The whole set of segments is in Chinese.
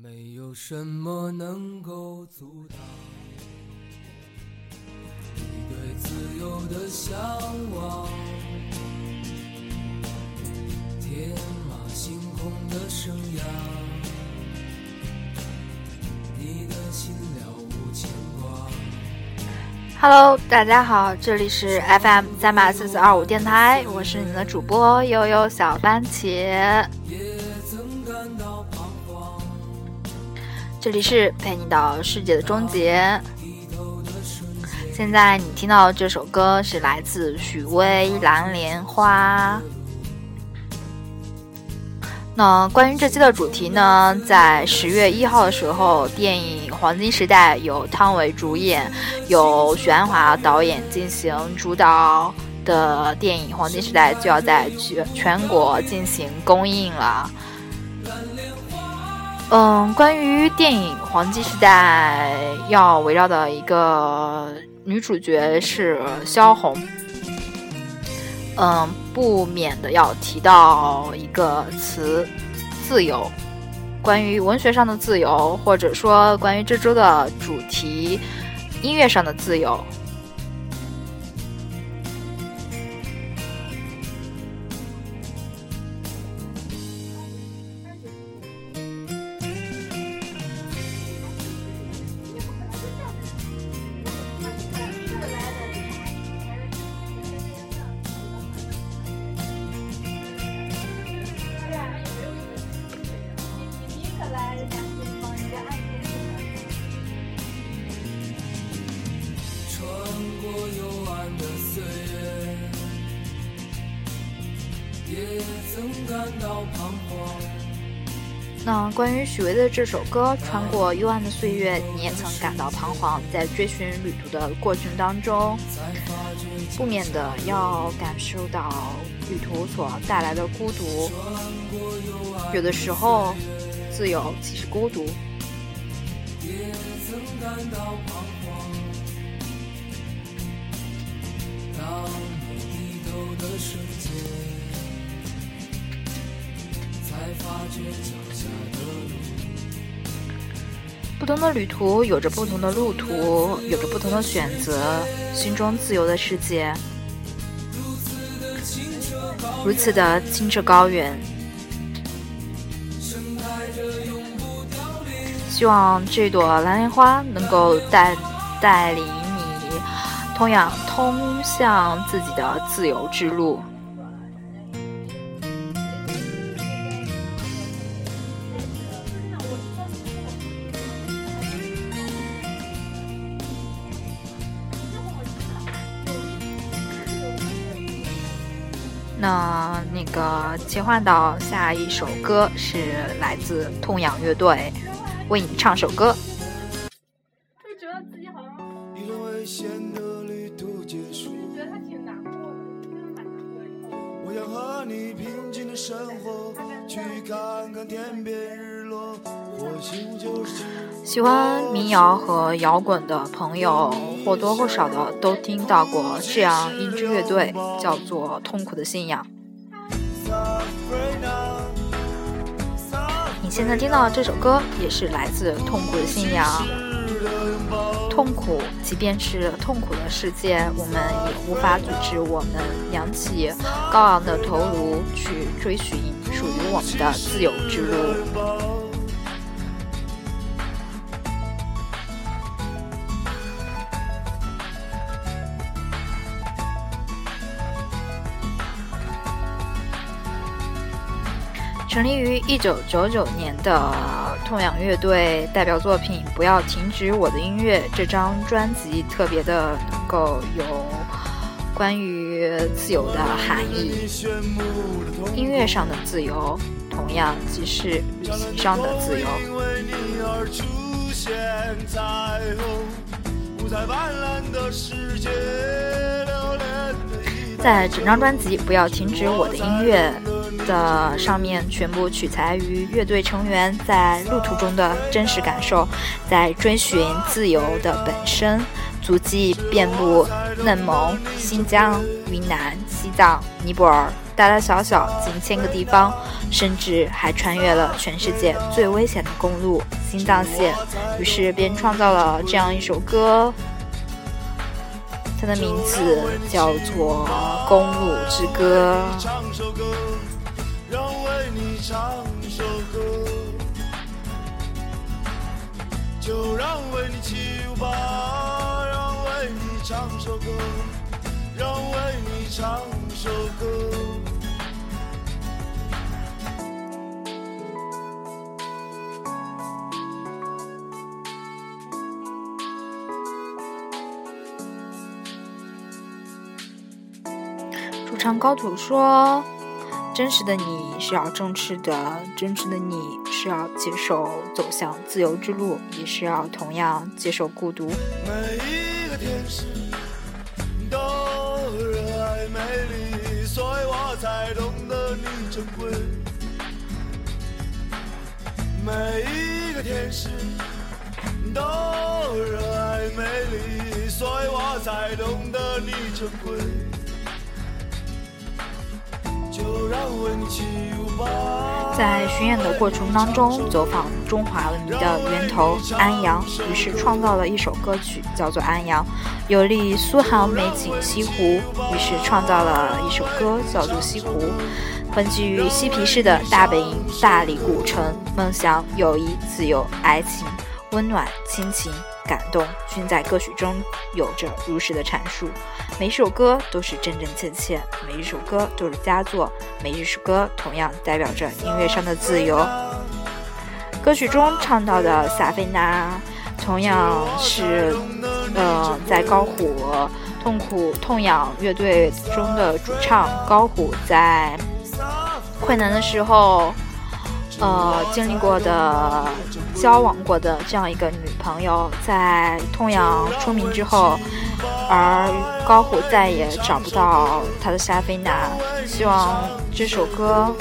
没有什么能够阻挡你对自由的向往，天马行空的生涯，你的心了无牵挂。Hello，大家好，这里是 FM 三八四四二五电台，我是你们的主播悠悠小番茄。这里是陪你到世界的终结。现在你听到这首歌是来自许巍《蓝莲花》。那关于这期的主题呢，在十月一号的时候，电影《黄金时代》由汤唯主演，由许鞍华导演进行主导的电影《黄金时代》就要在全全国进行公映了。嗯，关于电影《黄金时代》要围绕的一个女主角是萧红。嗯，不免的要提到一个词“自由”。关于文学上的自由，或者说关于这周的主题——音乐上的自由。那关于许巍的这首歌《穿过幽暗的岁月》，你也曾感到彷徨，在追寻旅途的过程当中，不免的要感受到旅途所带来的孤独。有的时候，自由即是孤独。当你低头的瞬间，不同的旅途有着不同的路途，有着不同的选择，心中自由的世界，如此的清澈高远。希望这朵蓝莲花能够带带领你，同样通向自己的自由之路。那那个切换到下一首歌是来自痛仰乐队，为你唱首歌。就觉得自己好像一段危险的旅途结束，觉得他挺难过的，真的蛮难过的。我想和你平静的生活，去看看天边日落。喜欢民谣和摇滚的朋友，或多或少的都听到过这样一支乐队，叫做《痛苦的信仰》。你现在听到的这首歌，也是来自《痛苦的信仰》。痛苦，即便是痛苦的世界，我们也无法阻止我们扬起高昂的头颅，去追寻属于我们的自由之路。成立于一九九九年的痛仰乐队代表作品《不要停止我的音乐》这张专辑，特别的能够有关于自由的含义。音乐上的自由，同样即是旅行上的自由。在整张专辑《不要停止我的音乐》的上面，全部取材于乐队成员在路途中的真实感受，在追寻自由的本身，足迹遍布内蒙、新疆、云南、西藏、尼泊尔、大大小小近千个地方，甚至还穿越了全世界最危险的公路——新藏线。于是便创造了这样一首歌，它的名字叫做《公路之歌》。唱首歌，让我为你唱首歌，就让为你起舞吧，让为你唱首歌，让为你唱首歌。主唱高土说：“真实的你是要正视的，真实的你是要接受走向自由之路，也是要同样接受孤独。每一个天使都热爱美丽，所以我才懂得你珍贵。每一个天使都热爱美丽，所以我才懂得你珍贵。在巡演的过程当中，走访中华文明的源头安阳，于是创造了一首歌曲，叫做《安阳》，有利苏杭美景西湖，于是创造了一首歌，叫做《西湖》。混迹于嬉皮士的大本营大理古城，梦想、友谊、自由、爱情、温暖、亲情、感动，均在歌曲中有着如实的阐述。每一首歌都是真真切切，每一首歌都是佳作，每一首歌同样代表着音乐上的自由。歌曲中唱到的萨菲娜，同样是，呃，在高虎痛苦痛仰乐队中的主唱高虎在困难的时候，呃，经历过的、交往过的这样一个女朋友，在痛仰出名之后，而高虎再也找不到他的莎菲娜。希望这首歌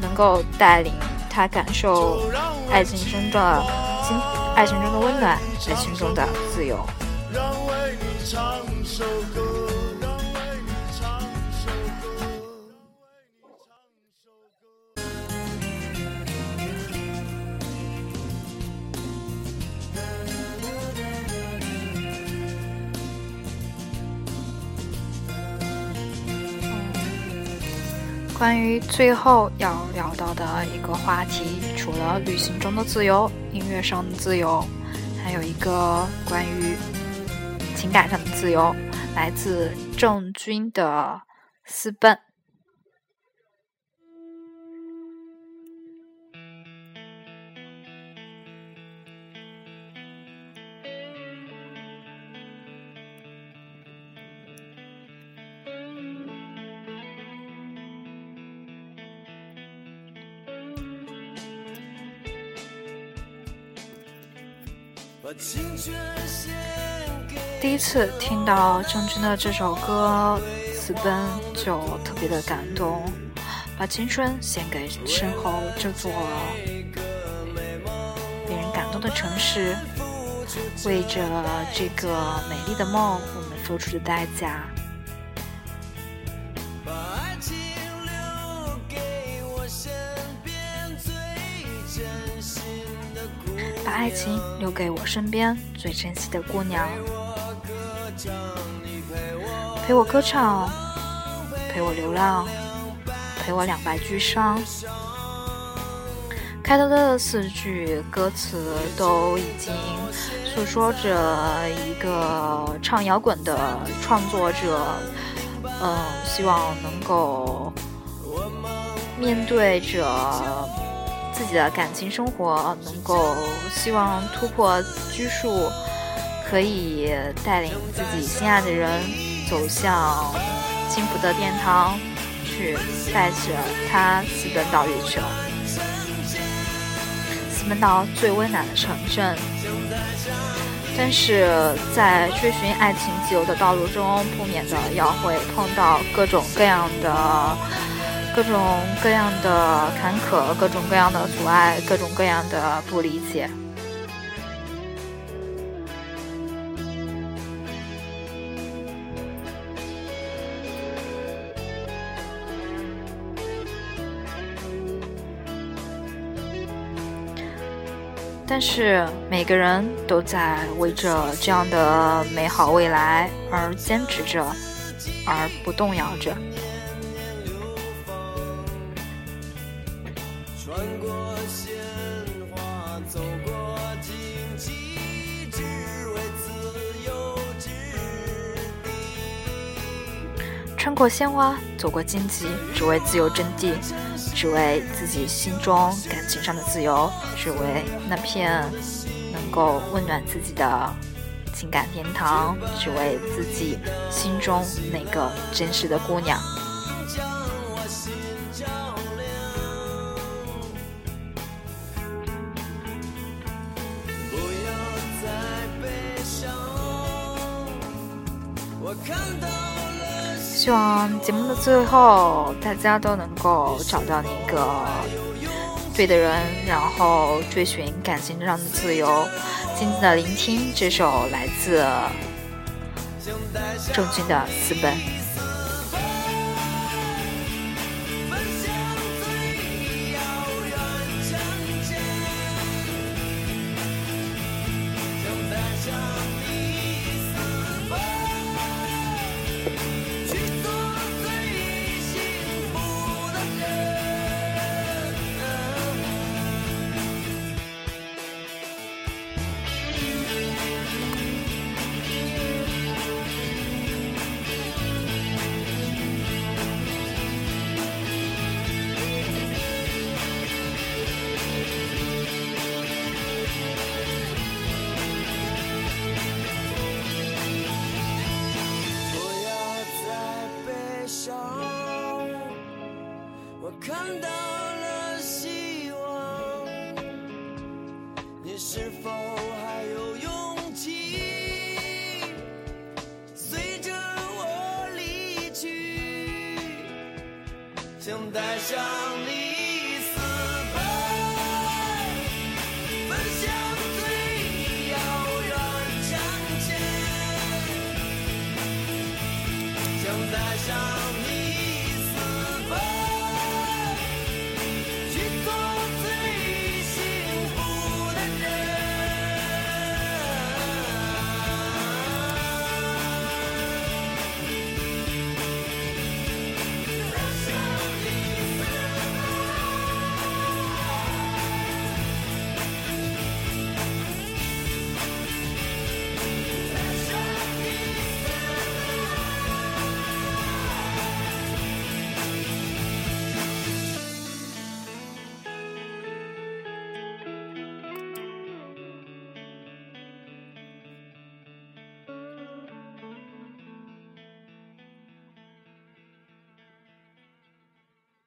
能够带领他感受爱情中的心，爱情中的温暖，爱情中的自由。让为你唱首歌，关于最后要聊到的一个话题，除了旅行中的自由、音乐上的自由，还有一个关于情感上的自由，来自郑钧的《私奔》。第一次听到郑钧的这首歌《私奔》，就特别的感动，把青春献给身后这座令人感动的城市，为着这个美丽的梦，我们付出的代价。把爱情把爱情留给我身边最珍惜的姑娘，陪我歌唱，陪我流浪，陪我两败俱伤。开头的四句歌词都已经诉说着一个唱摇滚的创作者，嗯，希望能够面对着自己的感情生活，能够希望突破拘束，可以带领自己心爱的人走向幸福的殿堂，去带着他私奔到月球。私奔到最温暖的城镇，但是在追寻爱情自由的道路中，不免的要会碰到各种各样的、各种各样的坎坷各种各样的阻碍各种各样的不理解。但是每个人都在为着这样的美好未来而坚持着而不动摇着。穿过鲜花，走过荆棘，只为自由真谛，只为自己心中感情上的自由，只为那片能够温暖自己的情感天堂，只为自己心中那个真实的姑娘。希望节目的最后，大家都能够找到那个对的人，然后追寻感情上的自由。静静的聆听这首来自郑钧的《私奔》。奔到了希望，你是否还有勇气随着我离去？想带上你私奔，奔向最遥远疆界。想带上。